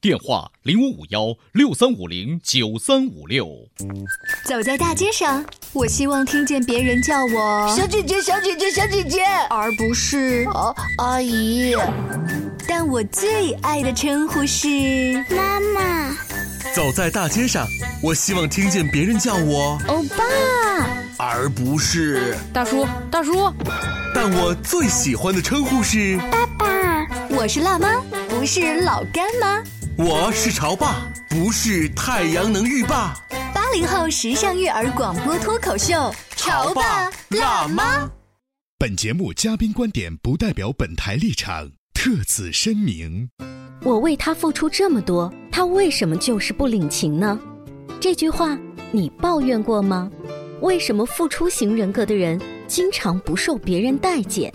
电话零五五幺六三五零九三五六。走在大街上，我希望听见别人叫我小姐姐、小姐姐、小姐姐，而不是哦阿姨。但我最爱的称呼是妈妈。走在大街上，我希望听见别人叫我欧巴，而不是大叔、大叔。但我最喜欢的称呼是爸爸。我是辣妈，不是老干妈。我是潮爸，不是太阳能浴霸。八零后时尚育儿广播脱口秀，潮爸辣妈。本节目嘉宾观点不代表本台立场，特此声明。我为他付出这么多，他为什么就是不领情呢？这句话你抱怨过吗？为什么付出型人格的人经常不受别人待见？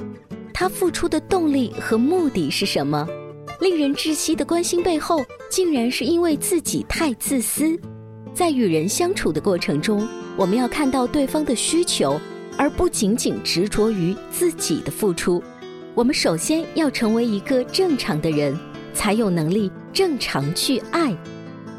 他付出的动力和目的是什么？令人窒息的关心背后，竟然是因为自己太自私。在与人相处的过程中，我们要看到对方的需求，而不仅仅执着于自己的付出。我们首先要成为一个正常的人，才有能力正常去爱。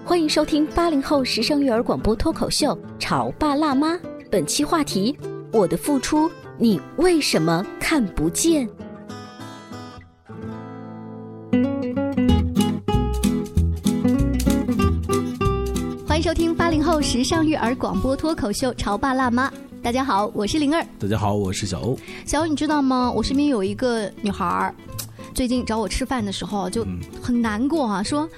欢迎收听八零后时尚育儿广播脱口秀《潮爸辣妈》，本期话题：我的付出，你为什么看不见？收听八零后时尚育儿广播脱口秀《潮爸辣妈》，大家好，我是灵儿。大家好，我是小欧。小欧，你知道吗？我身边有一个女孩儿，最近找我吃饭的时候就很难过啊，说。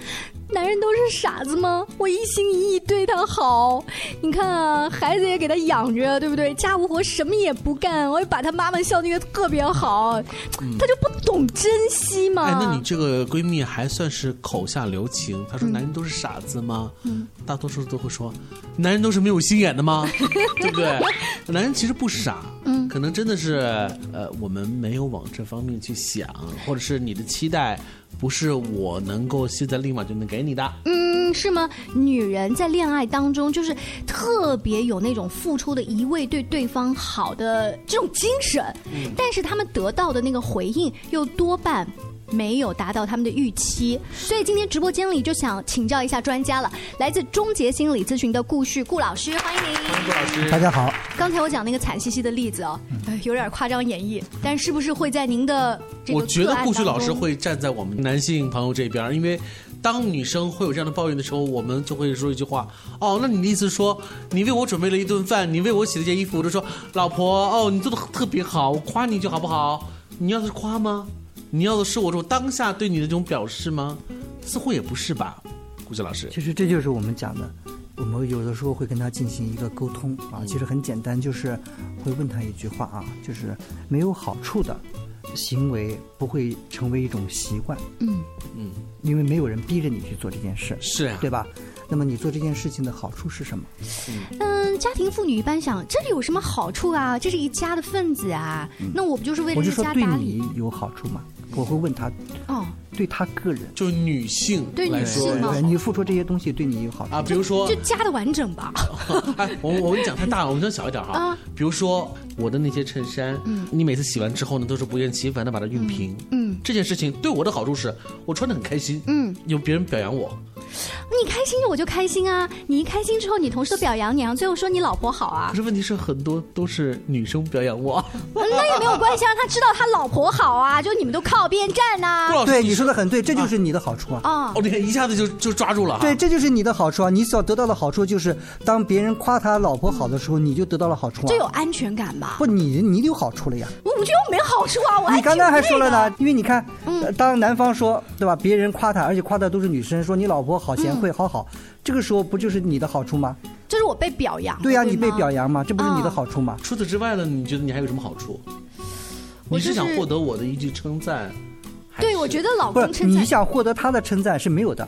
男人都是傻子吗？我一心一意对他好，你看啊，孩子也给他养着，对不对？家务活什么也不干，我也把他妈妈孝敬的特别好，他就不懂珍惜吗？哎，那你这个闺蜜还算是口下留情。她说：“男人都是傻子吗？”嗯，大多数都会说：“男人都是没有心眼的吗？” 对不对？男人其实不傻，嗯，可能真的是呃，我们没有往这方面去想，或者是你的期待。不是我能够现在立马就能给你的，嗯，是吗？女人在恋爱当中就是特别有那种付出的一味对对方好的这种精神，但是他们得到的那个回应又多半。没有达到他们的预期，所以今天直播间里就想请教一下专家了。来自终结心理咨询的顾旭顾老师，欢迎您。顾老师，大家好。刚才我讲那个惨兮兮的例子哦，有点夸张演绎，但是不是会在您的这个我觉得顾旭老师会站在我们男性朋友这边，因为当女生会有这样的抱怨的时候，我们就会说一句话：哦，那你的意思说，你为我准备了一顿饭，你为我洗了件衣服，我就说，老婆，哦，你做的特别好，我夸你一句好不好？你要的是夸吗？你要的是我这种当下对你的这种表示吗？似乎也不是吧，顾旭老师。其实这就是我们讲的，我们有的时候会跟他进行一个沟通啊。其实很简单，就是会问他一句话啊，就是没有好处的行为不会成为一种习惯。嗯嗯，因为没有人逼着你去做这件事，是啊，对吧？那么你做这件事情的好处是什么？嗯，家庭妇女一般想，这里有什么好处啊？这是一家的份子啊，那我不就是为了家打理？对你有好处吗？我会问他，哦，对他个人，就女性对女性吗？你付出这些东西对你有好处啊？比如说，就加的完整吧。哎，我我跟你讲太大了，我们讲小一点哈。啊，比如说我的那些衬衫，嗯，你每次洗完之后呢，都是不厌其烦的把它熨平，嗯，这件事情对我的好处是我穿的很开心，嗯，有别人表扬我。你开心我就开心啊！你一开心之后，你同事都表扬你，然后最后说你老婆好啊。可是问题是很多都是女生表扬我，那也没有关系，让他知道他老婆好啊！就你们都靠边站呐。对，你说的很对，这就是你的好处啊！啊，哦，你看一下子就就抓住了。对，这就是你的好处啊！你所得到的好处就是，当别人夸他老婆好的时候，你就得到了好处啊！这有安全感吧？不，你你有好处了呀！我觉得我没好处啊！我你刚才还说了呢，因为你看，当男方说对吧，别人夸他，而且夸的都是女生，说你老婆好好贤惠，好好。这个时候不就是你的好处吗？这是我被表扬。对呀，你被表扬吗？这不是你的好处吗？除此之外呢？你觉得你还有什么好处？你是想获得我的一句称赞？对，我觉得老公称赞。你想获得他的称赞是没有的。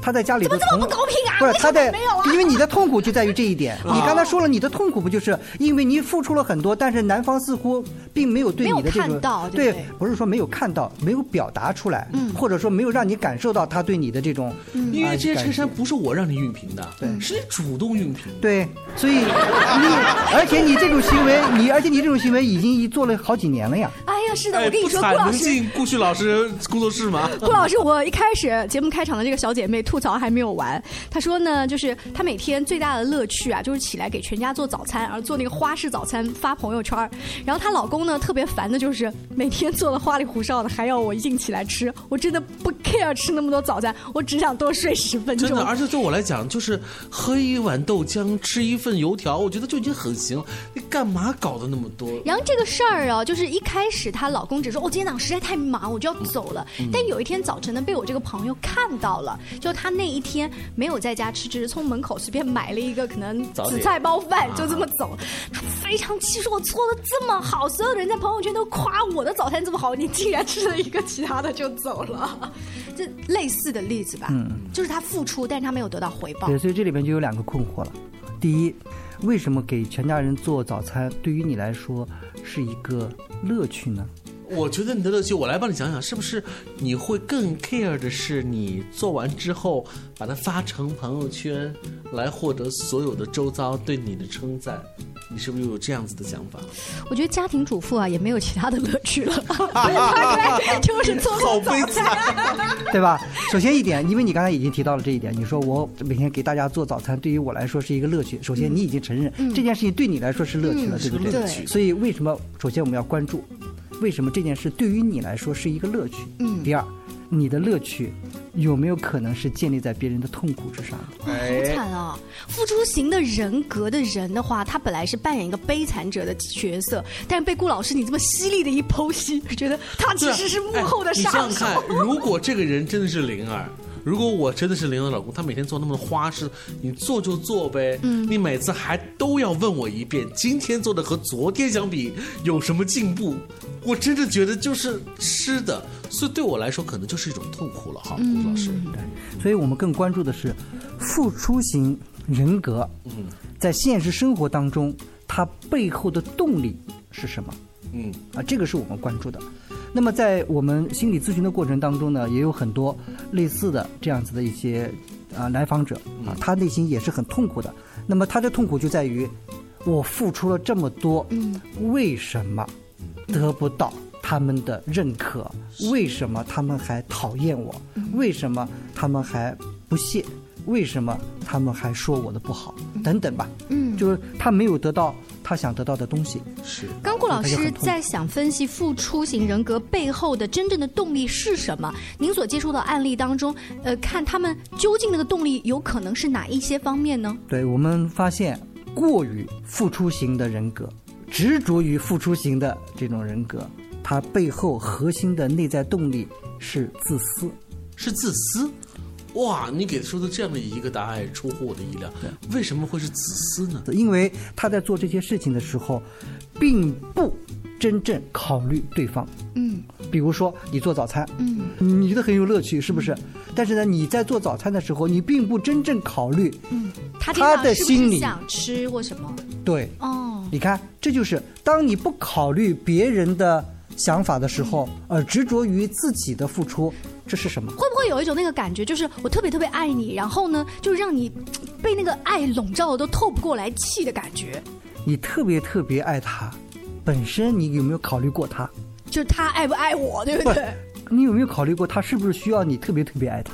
他在家里怎么这么不公平啊？不是他在，没有啊？因为你的痛苦就在于这一点。你刚才说了，你的痛苦不就是因为你付出了很多，但是男方似乎并没有对你的这没有种看到对不对不是说没有看到，没有表达出来，嗯或者说没有让你感受到他对你的这种，因为这些衬衫不是我让你熨平的，对是你主动熨平。对，所以 你，而且你这种行为，你而且你这种行为已经做了好几年了呀。哎呀，是的，哎，我跟你说，顾老师。进顾旭老师工作室吗？顾老师，我一开始节目开场的这个小姐妹吐槽还没有完，她说呢，就是她每天最大的乐趣啊，就是起来给全家做早餐，而做那个花式早餐发朋友圈。然后她老公呢，特别烦的就是每天做的花里胡哨的，还要我硬起来吃。我真的不 care 吃那么多早餐，我只想多睡十分钟。真的，而且对我来讲，就是喝一碗豆浆，吃一份油条，我觉得就已经很行了。你干嘛搞得那么多？然后这个事儿啊，就是一开始她老公只说，哦，今天早上实在太忙，我就要走了。但有一天早晨呢，被我这个朋友看到了，就他那一天没有在家吃，只是从门口随便买了一个可能紫菜包饭，就这么走。他非常气，说我做的这么好，所有人在朋友圈都夸我的早餐这么好，你竟然吃了一个其他的就走了。这类似的例子吧，就是他付出，但是他没有得到回报对，。所以这里面就有两个困惑了。第一，为什么给全家人做早餐对于你来说是一个乐趣呢？我觉得你的乐趣，我来帮你想想，是不是你会更 care 的是你做完之后把它发成朋友圈，来获得所有的周遭对你的称赞？你是不是有这样子的想法？我觉得家庭主妇啊也没有其他的乐趣了，就是做好早餐。对吧？首先一点，因为你刚才已经提到了这一点，你说我每天给大家做早餐，对于我来说是一个乐趣。首先，你已经承认、这件事情对你来说是乐趣了，对不对？所以为什么？首先我们要关注，为什么这件事对于你来说是一个乐趣？嗯第二，你的乐趣有没有可能是建立在别人的痛苦之上的？哇，好惨啊！付出型的人格的人的话，他本来是扮演一个悲惨者的角色，但是被顾老师你这么犀利的一剖析，觉得他其实是幕后的哎你杀手。想想看，如果这个人真的是灵儿。如果我真的是灵儿的老公，他每天做那么多花式，你做就做呗。嗯，你每次还都要问我一遍，今天做的和昨天相比有什么进步？我真的觉得就是吃的，所以对我来说可能就是一种痛苦了哈，顾老师。所以我们更关注的是付出型人格，嗯在现实生活当中，它背后的动力是什么？嗯，啊，这个是我们关注的。那么在我们心理咨询的过程当中呢，也有很多类似的这样子的一些啊来访者啊，他内心也是很痛苦的。那么他的痛苦就在于，我付出了这么多，嗯，为什么得不到他们的认可？为什么他们还讨厌我？为什么他们还不屑？为什么他们还说我的不好？等等吧，嗯，就是他没有得到他想得到的东西。是。刚顾老师在想分析付出型人格背后的真正的动力是什么？您所接触的案例当中，呃，看他们究竟那个动力有可能是哪一些方面呢？对我们发现，过于付出型的人格，执着于付出型的这种人格，它背后核心的内在动力是自私。是自私。哇，你给出的这样的一个答案出乎我的意料。为什么会是自私呢？因为他在做这些事情的时候，并不真正考虑对方。嗯比如说，你做早餐，嗯，你觉得很有乐趣，是不是？但是呢，你在做早餐的时候，你并不真正考虑，嗯他的心里想吃或什么？对，哦，你看，这就是当你不考虑别人的想法的时候，而执着于自己的付出，这是什么？会不会有一种那个感觉，就是我特别特别爱你，然后呢，就让你 被那个爱笼罩的都透不过来气的感觉？你特别特别爱他，本身你有没有考虑过他？就是他爱不爱我，对不不对？你有没有考虑过他是不是需要你特别特别爱他？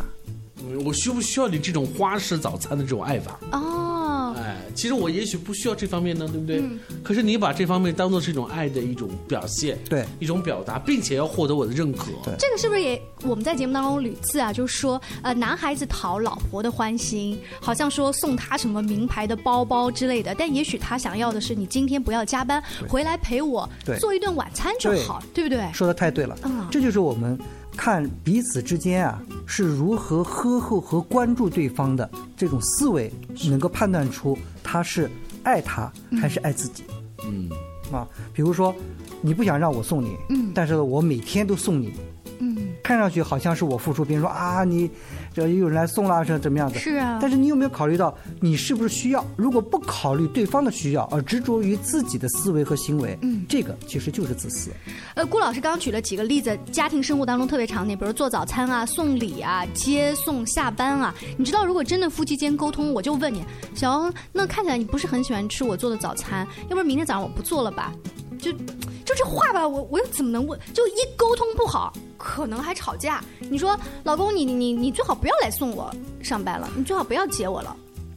嗯我需不需要你这种花式早餐的这种爱法？哦，哎，其实我也许不需要这方面呢，对不对？可是你把这方面当做是一种爱的一种表现，对。一种表达，并且要获得我的认可。对。这个是不是也我们在节目当中屡次啊，就是说，呃，男孩子讨老婆的欢心，好像说送他什么名牌的包包之类的，但也许他想要的是你今天不要加班，回来陪我做一顿晚餐就好，对不对？说的太对了，嗯。这就是我们看彼此之间啊是如何呵护和关注对方的这种思维，能够判断出他是爱他还是爱自己。嗯，啊，比如说你不想让我送你，嗯。但是我每天都送你，嗯，看看上去好像是我付出，别人说啊你这又有人来送啦，是怎么样子？是啊但是你有没有考虑到你是不是需要？如果不考虑对方的需要，而执着于自己的思维和行为，嗯，这个其实就是自私。呃，顾老师刚刚举了几个例子，家庭生活当中特别常见，比如做早餐啊、送礼啊、接送下班啊。你知道，如果真的夫妻间沟通，我就问你，小欧，那看起来你不是很喜欢吃我做的早餐，要不然明天早上我不做了吧？就就这话吧，我我又怎么能问？就一沟通不好，可能还吵架。你说，老公，你你你最好不要来送我上班了，你最好不要接我了。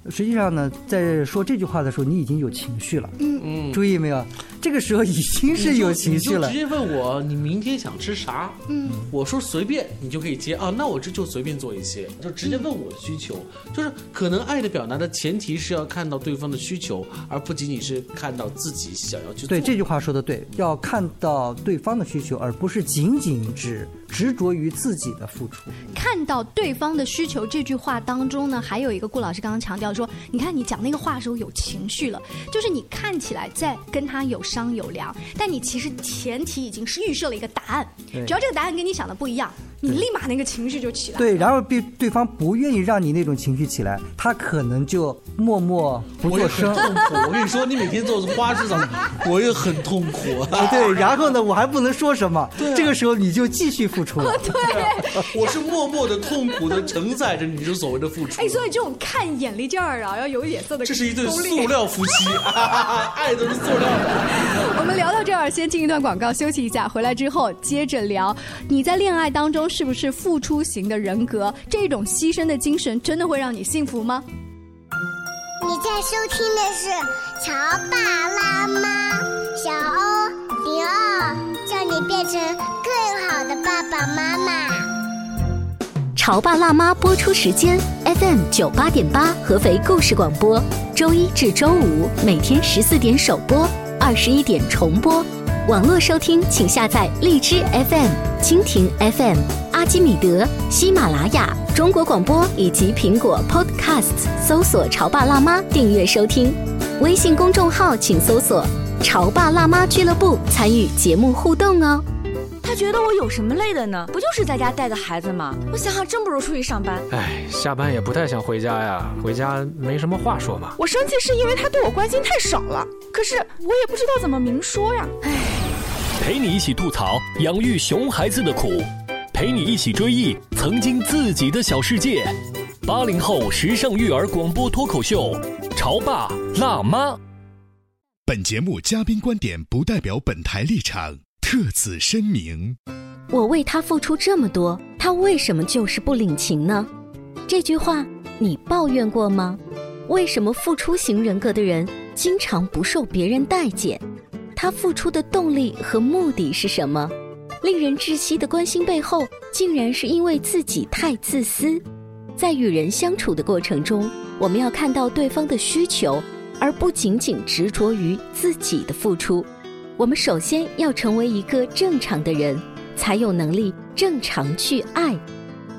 实际上呢，在说这句话的时候，你已经有情绪了。嗯，注意没有？这个时候已经是有情绪了直。接问我你明天想吃啥？嗯，我说随便，你就可以接啊。那我这就随便做一些，就直接问我的需求。就是可能爱的表达的前提是要看到对方的需求，而不仅仅是看到自己想要去做。对这句话说的对，要看到对方的需求，而不是仅仅只执着于自己的付出。看到对方的需求这句话当中呢，还有一个顾老师刚刚强调说，你看你讲那个话的时候有情绪了，就是你看起来在跟他有商有量，但你其实前提已经是预设了一个答案，只要这个答案跟你想的不一样，你立马那个情绪就起来。对，然后对对方不愿意让你那种情绪起来，他可能就默默不我也作声。很痛苦。我跟你说，你每天做花式早餐，我也很痛苦。啊，对，然后呢，我还不能说什么，啊这个时候你就继续付出了。我是默默的、痛苦的承载着你这所谓的付出。哎，所以这种看眼力劲儿啊，要有眼色的。这是一对塑。料夫妻，爱都是塑料的。我们聊到这儿，先进一段广告休息一下，回来之后接着聊。你在恋爱当中是不是付出型的人格？这种牺牲的精神真的会让你幸福吗？你在收听的是《潮爸辣妈》，小欧零二，叫你变成更好的爸爸妈妈。《潮爸辣妈》播出时间：FM 九八点八，合肥故事广播，周一至周五每天十四点首播，二十一点重播。网络收听，请下载荔枝 FM、蜻蜓 FM、阿基米德、喜马拉雅、中国广播以及苹果 Podcasts，搜索“潮爸辣妈”订阅收听。微信公众号请搜索“潮爸辣妈俱乐部”，参与节目互动哦。他觉得我有什么累的呢？不就是在家带个孩子吗？我想想，真不如出去上班。哎，下班也不太想回家呀，回家没什么话说嘛。我生气是因为他对我关心太少了，可是我也不知道怎么明说呀。陪你一起吐槽养育熊孩子的苦，陪你一起追忆曾经自己的小世界。八零后时尚育儿广播脱口秀，潮爸辣妈。本节目嘉宾观点不代表本台立场，特此声明。我为他付出这么多，他为什么就是不领情呢？这句话你抱怨过吗？为什么付出型人格的人经常不受别人待见？他付出的动力和目的是什么？令人窒息的关心背后，竟然是因为自己太自私。在与人相处的过程中，我们要看到对方的需求，而不仅仅执着于自己的付出。我们首先要成为一个正常的人，才有能力正常去爱。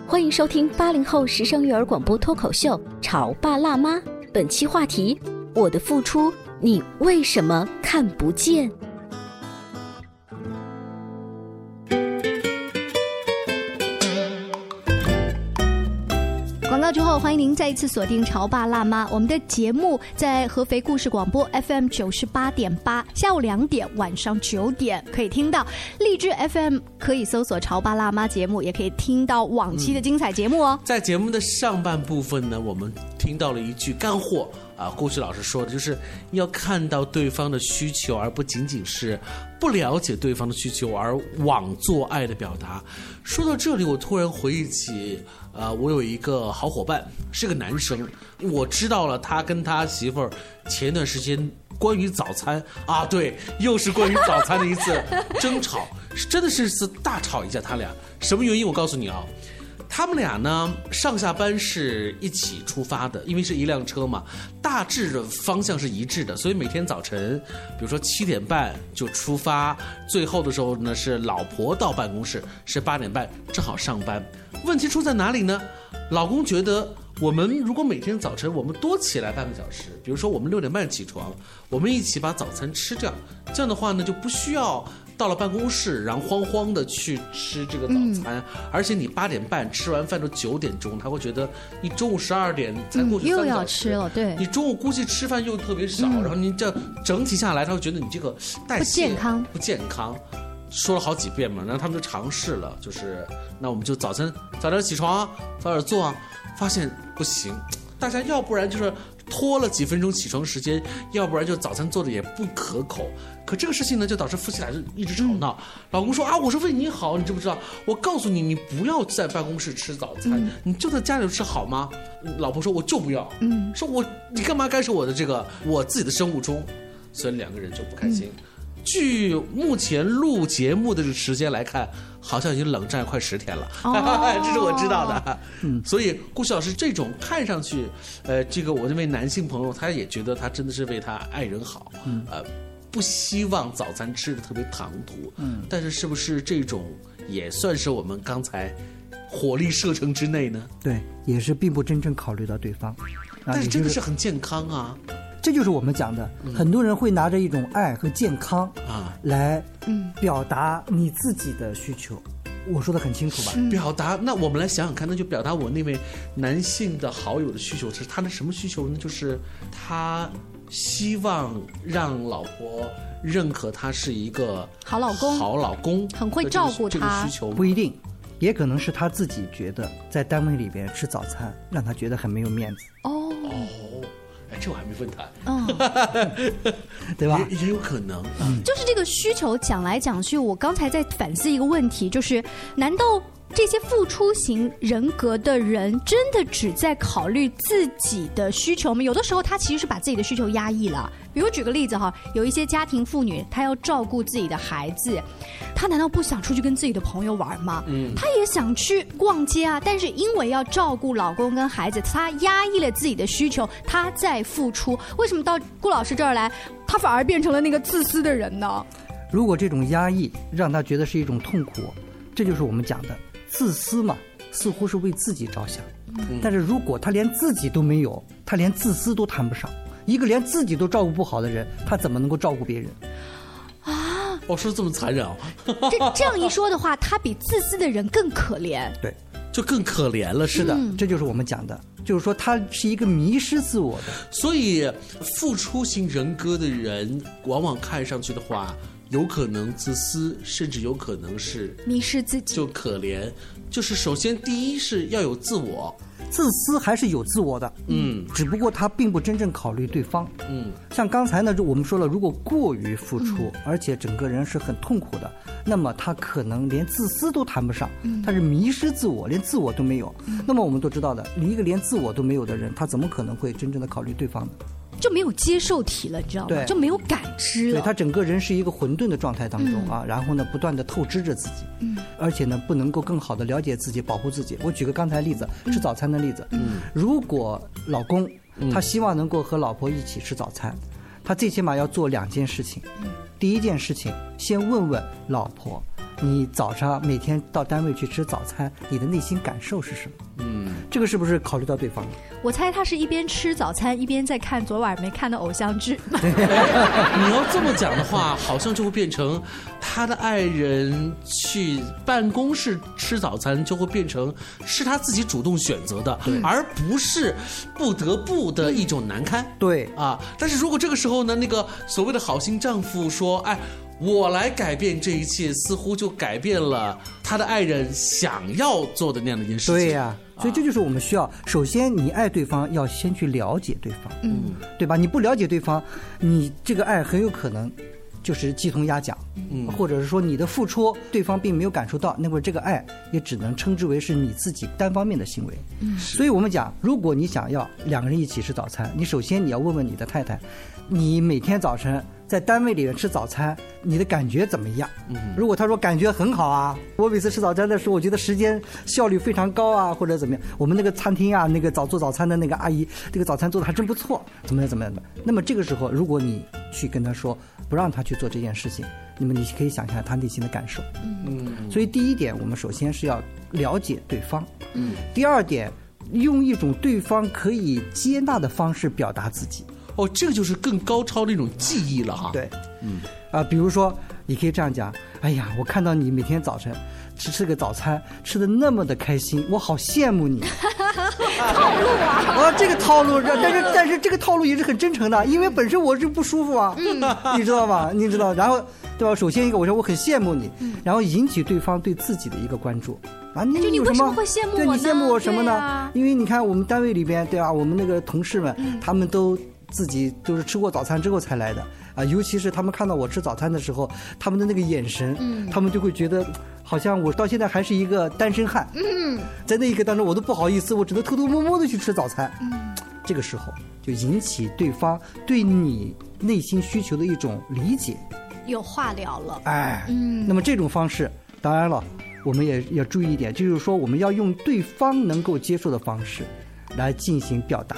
欢迎收听八零后时尚育儿广播脱口秀《潮爸辣妈》，本期话题：我的付出，你为什么看不见？广告之后，欢迎您再一次锁定《潮爸辣妈》。我们的节目在合肥故事广播 FM 九十八点八，下午两点、晚上九点可以听到。荔枝 FM 可以搜索“潮爸辣妈”节目，也可以听到往期的精彩节目哦。在节目的上半部分呢，我们听到了一句干货啊，过去老师说的就是要看到对方的需求，而不仅仅是不了解对方的需求而妄做爱的表达。说到这里，我突然回忆起，呃，我有一个好伙伴是个男生，我知道了他跟他媳妇儿前段时间关于早餐啊，对，又是关于早餐的一次争吵，真的是次大吵一架，他俩什么原因？我告诉你啊。他们俩呢，上下班是一起出发的，因为是一辆车嘛，大致的方向是一致的，所以每天早晨，比如说七点半就出发，最后的时候呢是老婆到办公室是八点半正好上班。问题出在哪里呢？老公觉得我们如果每天早晨我们多起来半个小时，比如说我们六点半起床，我们一起把早餐吃掉，这样的话呢就不需要到了办公室，然后慌慌的去吃这个早餐，而且你八点半吃完饭都九点钟，他会觉得你中午十二点才过去嗯又要吃了对。你中午估计吃饭又特别少，嗯。然后你这整体下来，他会觉得你这个代谢不健康。不健康。说了好几遍嘛，然后他们就尝试了，就是那我们就早晨早点起床啊，早点做啊，发现不行，大家要不然就是拖了几分钟起床时间，要不然就早餐做的也不可口。可这个事情呢，就导致夫妻俩就一直吵闹。老公说啊，我是为你好，你知不知道？我告诉你，你不要在办公室吃早餐，你就在家里吃好吗？老婆说我就不要，嗯，说我你干嘛干涉我的这个我自己的生物钟？所以两个人就不开心。据目前录节目的这个时间来看，好像已经冷战快十天了，哦 这是我知道的。嗯，所以顾旭老师这种看上去，呃，这个我这位男性朋友，他也觉得他真的是为他爱人好，嗯呃，不希望早餐吃的特别唐突，嗯但是是不是这种也算是我们刚才火力射程之内呢？对，也是并不真正考虑到对方。啊但是真的是很健康啊，这就是我们讲的，很多人会拿着一种爱和健康啊。来嗯表达你自己的需求。我说的很清楚吧？表达，那我们来想想看，那就表达我那位男性的好友的需求是他的什么需求呢？就是他希望让老婆认可他是一个好老公。好老公，很会照顾这个他。需求。不一定，也可能是他自己觉得在单位里边吃早餐让他觉得很没有面子，哦，哎，这我还没问他，嗯，对吧？也也有可能，就是这个需求讲来讲去，我刚才在反思一个问题，就是难道这些付出型人格的人真的只在考虑自己的需求吗？有的时候他其实是把自己的需求压抑了。比如举个例子哈，有一些家庭妇女，她要照顾自己的孩子，她难道不想出去跟自己的朋友玩吗？嗯她也想去逛街啊，但是因为要照顾老公跟孩子，她压抑了自己的需求，她在付出。为什么到顾老师这儿来，她反而变成了那个自私的人呢？如果这种压抑让她觉得是一种痛苦，这就是我们讲的自私嘛，似乎是为自己着想。但是如果他连自己都没有，他连自私都谈不上。一个连自己都照顾不好的人，他怎么能够照顾别人？啊，哦，说这么残忍啊，这这样一说的话，他比自私的人更可怜。对，就更可怜了，是的，嗯这就是我们讲的，就是说他是一个迷失自我的。所以，付出型人格的人，往往看上去的话，有可能自私，甚至有可能是迷失自己，就可怜。就是首先，第一是要有自我，自私还是有自我的，嗯，只不过他并不真正考虑对方。嗯，像刚才呢，就我们说了，如果过于付出，而且整个人是很痛苦的，那么他可能连自私都谈不上，他是迷失自我，连自我都没有。那么我们都知道的，你一个连自我都没有的人，他怎么可能会真正的考虑对方呢？就没有接受体了，你知道吗？就没有感知了。对他整个人是一个混沌的状态当中啊，然后呢，不断的透支着自己，嗯，而且呢，不能够更好的了解自己，保护自己。我举个刚才例子，吃早餐的例子，嗯，如果老公他希望能够和老婆一起吃早餐，他最起码要做两件事情。嗯第一件事情，先问问老婆，你早上每天到单位去吃早餐，你的内心感受是什么？嗯，这个是不是考虑到对方了？我猜他是一边吃早餐一边在看昨晚没看的偶像剧。你要这么讲的话，好像就会变成他的爱人去办公室吃早餐，就会变成是他自己主动选择的，而不是不得不的一种难堪。对啊，但是如果这个时候呢，那个所谓的好心丈夫说：“哎。”我来改变这一切，似乎就改变了他的爱人想要做的那样的一件事情。对呀、所以这就是我们需要，首先你爱对方，要先去了解对方，嗯，对吧？你不了解对方，你这个爱很有可能就是鸡同鸭讲，嗯或者是说你的付出对方并没有感受到，那么这个爱也只能称之为是你自己单方面的行为。嗯所以我们讲，如果你想要两个人一起吃早餐，你首先你要问问你的太太，你每天早晨在单位里面吃早餐，你的感觉怎么样？嗯如果他说感觉很好啊，我每次吃早餐的时候，我觉得时间效率非常高啊，或者怎么样，我们那个餐厅啊，那个早做早餐的那个阿姨，这个早餐做的还真不错，怎么样怎么样怎么？那么这个时候，如果你去跟他说不让他去做这件事情，那么你可以想象他内心的感受。嗯，所以第一点，我们首先是要了解对方。嗯，第二点，用一种对方可以接纳的方式表达自己。哦，这个就是更高超的一种技艺了哈。对，嗯啊、比如说你可以这样讲：哎呀，我看到你每天早晨吃吃个早餐，吃的那么的开心，我好羡慕你。套路啊！啊，这个套路，但是但是这个套路也是很真诚的，因为本身我是不舒服啊，你知道吧？你知道，然后对吧？首先一个，我说我很羡慕你，然后引起对方对自己的一个关注啊，你你有什么为什么会羡慕对我呢你羡慕我什么呢？啊因为你看我们单位里边，对吧？我们那个同事们，他们都自己都是吃过早餐之后才来的啊，尤其是他们看到我吃早餐的时候，他们的那个眼神，他们就会觉得好像我到现在还是一个单身汉。嗯，在那一刻当中，我都不好意思，我只能偷偷摸摸的去吃早餐。这个时候就引起对方对你内心需求的一种理解。有话聊了。哎，嗯那么这种方式，当然了，我们也要注意一点，就是说我们要用对方能够接受的方式来进行表达。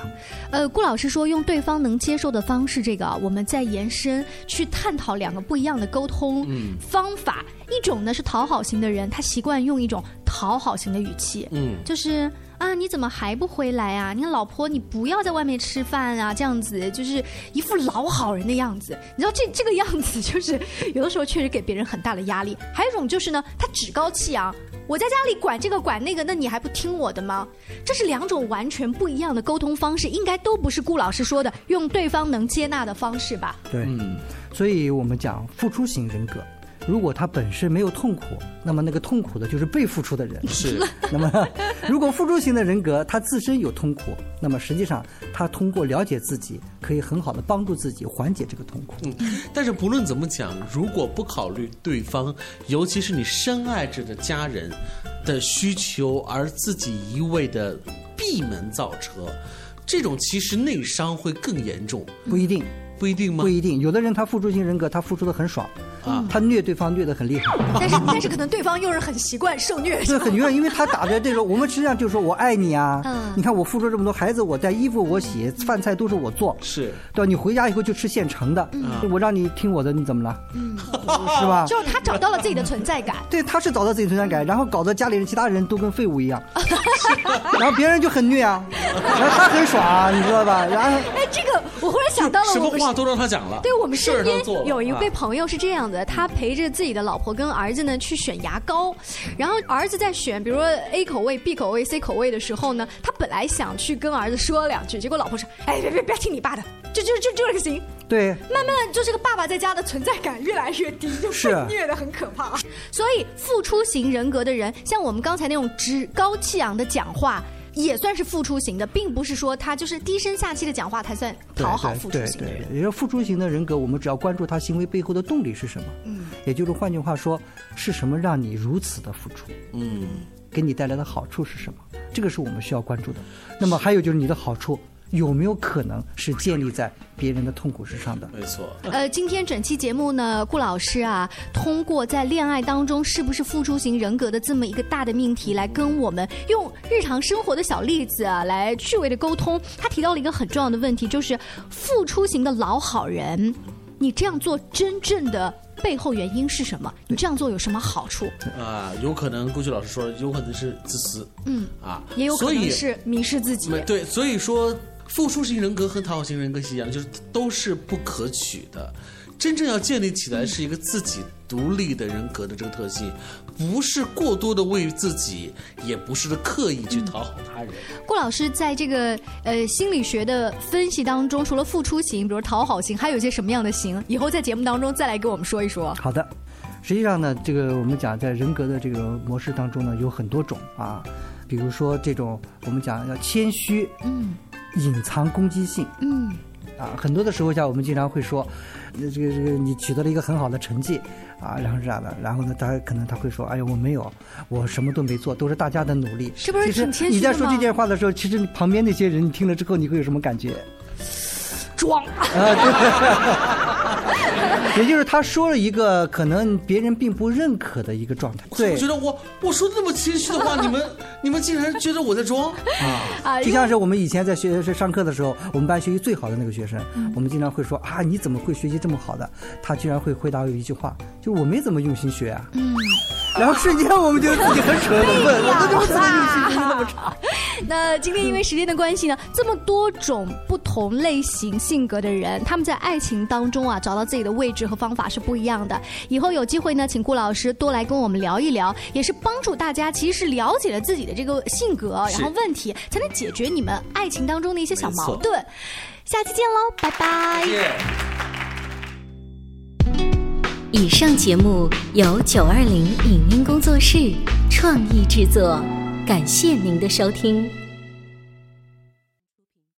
呃，顾老师说用对方能接受的方式，这个啊我们再延伸去探讨两个不一样的沟通方法。一种呢是讨好型的人，他习惯用一种讨好型的语气，嗯就是啊，你怎么还不回来啊？你看老婆，你不要在外面吃饭啊，这样子就是一副老好人的样子。你知道这这个样子，就是有的时候确实给别人很大的压力。还有一种就是呢，他趾高气扬，我在家里管这个管那个，那你还不听我的吗？这是两种完全不一样的沟通方式，应该都不是顾老师说的用对方能接纳的方式吧？对，所以我们讲付出型人格。如果他本身没有痛苦，那么那个痛苦的就是被付出的人。是。那么，如果付出型的人格他自身有痛苦，那么实际上他通过了解自己，可以很好的帮助自己缓解这个痛苦。嗯，但是不论怎么讲，如果不考虑对方，尤其是你深爱着的家人的需求，而自己一味的闭门造车，这种其实内伤会更严重。不一定，不一定吗？不一定，有的人他付出型人格，他付出的很爽啊，他虐对方虐的很厉害。但是 但是可能对方又是很习惯受虐，对很虐，因为他打的这种，我们实际上就是说我爱你啊。嗯你看我付出这么多，孩子我带，衣服我洗，饭菜都是我做，是对吧？你回家以后就吃现成的，我让你听我的，你怎么了？是吧？就是他找到了自己的存在感。对，他是找到自己存在感，然后搞得家里人其他人都跟废物一样，然后别人就很虐啊，然后他很爽啊，你知道吧？然后哎，这个我忽然想到了，我们什么话都让他讲了。对我们身边有一位啊朋友是这样的，他陪着自己的老婆跟儿子呢去选牙膏，然后儿子在选，比如说 A 口味、B 口味、C 口味的时候呢，他本来想去跟儿子说两句，结果老婆说：“哎，别别别听你爸的，就就就就这个行。”对，慢慢就这个爸爸在家的存在感越来越低，就是虐的很可怕。所以付出型人格的人，像我们刚才那种趾高气扬的讲话。也算是付出型的，并不是说他就是低声下气的讲话才算讨好付出型的人。也就是付出型的人格，我们只要关注他行为背后的动力是什么。嗯，也就是换句话说，是什么让你如此的付出？嗯，给你带来的好处是什么？这个是我们需要关注的。那么还有就是你的好处有没有可能是建立在别人的痛苦之上的？没错。呃，今天整期节目呢，顾老师啊，通过在恋爱当中是不是付出型人格的这么一个大的命题，来跟我们用日常生活的小例子啊，来趣味的沟通。他提到了一个很重要的问题，就是付出型的老好人，你这样做真正的背后原因是什么？你这样做有什么好处？啊，有可能顾旭老师说，有可能是自私，嗯啊，也有可能是迷失自己。对，所以说付出型人格和讨好型人格是一样的，就是都是不可取的。真正要建立起来是一个自己独立的人格的这个特性，不是过多的为自己，也不是刻意去讨好他人。顾老师在这个呃心理学的分析当中，除了付出型，比如讨好型，还有一些什么样的型？以后在节目当中再来给我们说一说。好的，实际上呢，这个我们讲在人格的这个模式当中呢，有很多种啊，比如说这种我们讲要谦虚，嗯，隐藏攻击性，嗯。啊，很多的时候像我们经常会说，那这个这个你取得了一个很好的成绩，啊，然后是这样的，然后呢，他可能他会说，哎呀，我没有，我什么都没做，都是大家的努力。是不是其实挺谦虚的吗你在说这件话的时候，其实旁边那些人，你听了之后，你会有什么感觉？装啊，对，也就是他说了一个可能别人并不认可的一个状态。对我觉，得我我说那么谦虚的话，你们你们竟然觉得我在装啊就像是我们以前在学是上课的时候，我们班学习最好的那个学生，我们经常会说啊，你怎么会学习这么好的？他居然会回答有一句话，就我没怎么用心学啊。嗯，然后瞬间我们觉得自己很蠢很笨，我都怎么用心学习那么差？那今天因为时间的关系呢，这么多种不同类型性格的人，他们在爱情当中啊，找到自己的位置和方法是不一样的。以后有机会呢，请顾老师多来跟我们聊一聊，也是帮助大家其实是了解了自己的这个性格，然后问题才能解决你们爱情当中的一些小矛盾。下期见喽，拜拜。以上节目由九二零影音工作室创意制作，感谢您的收听。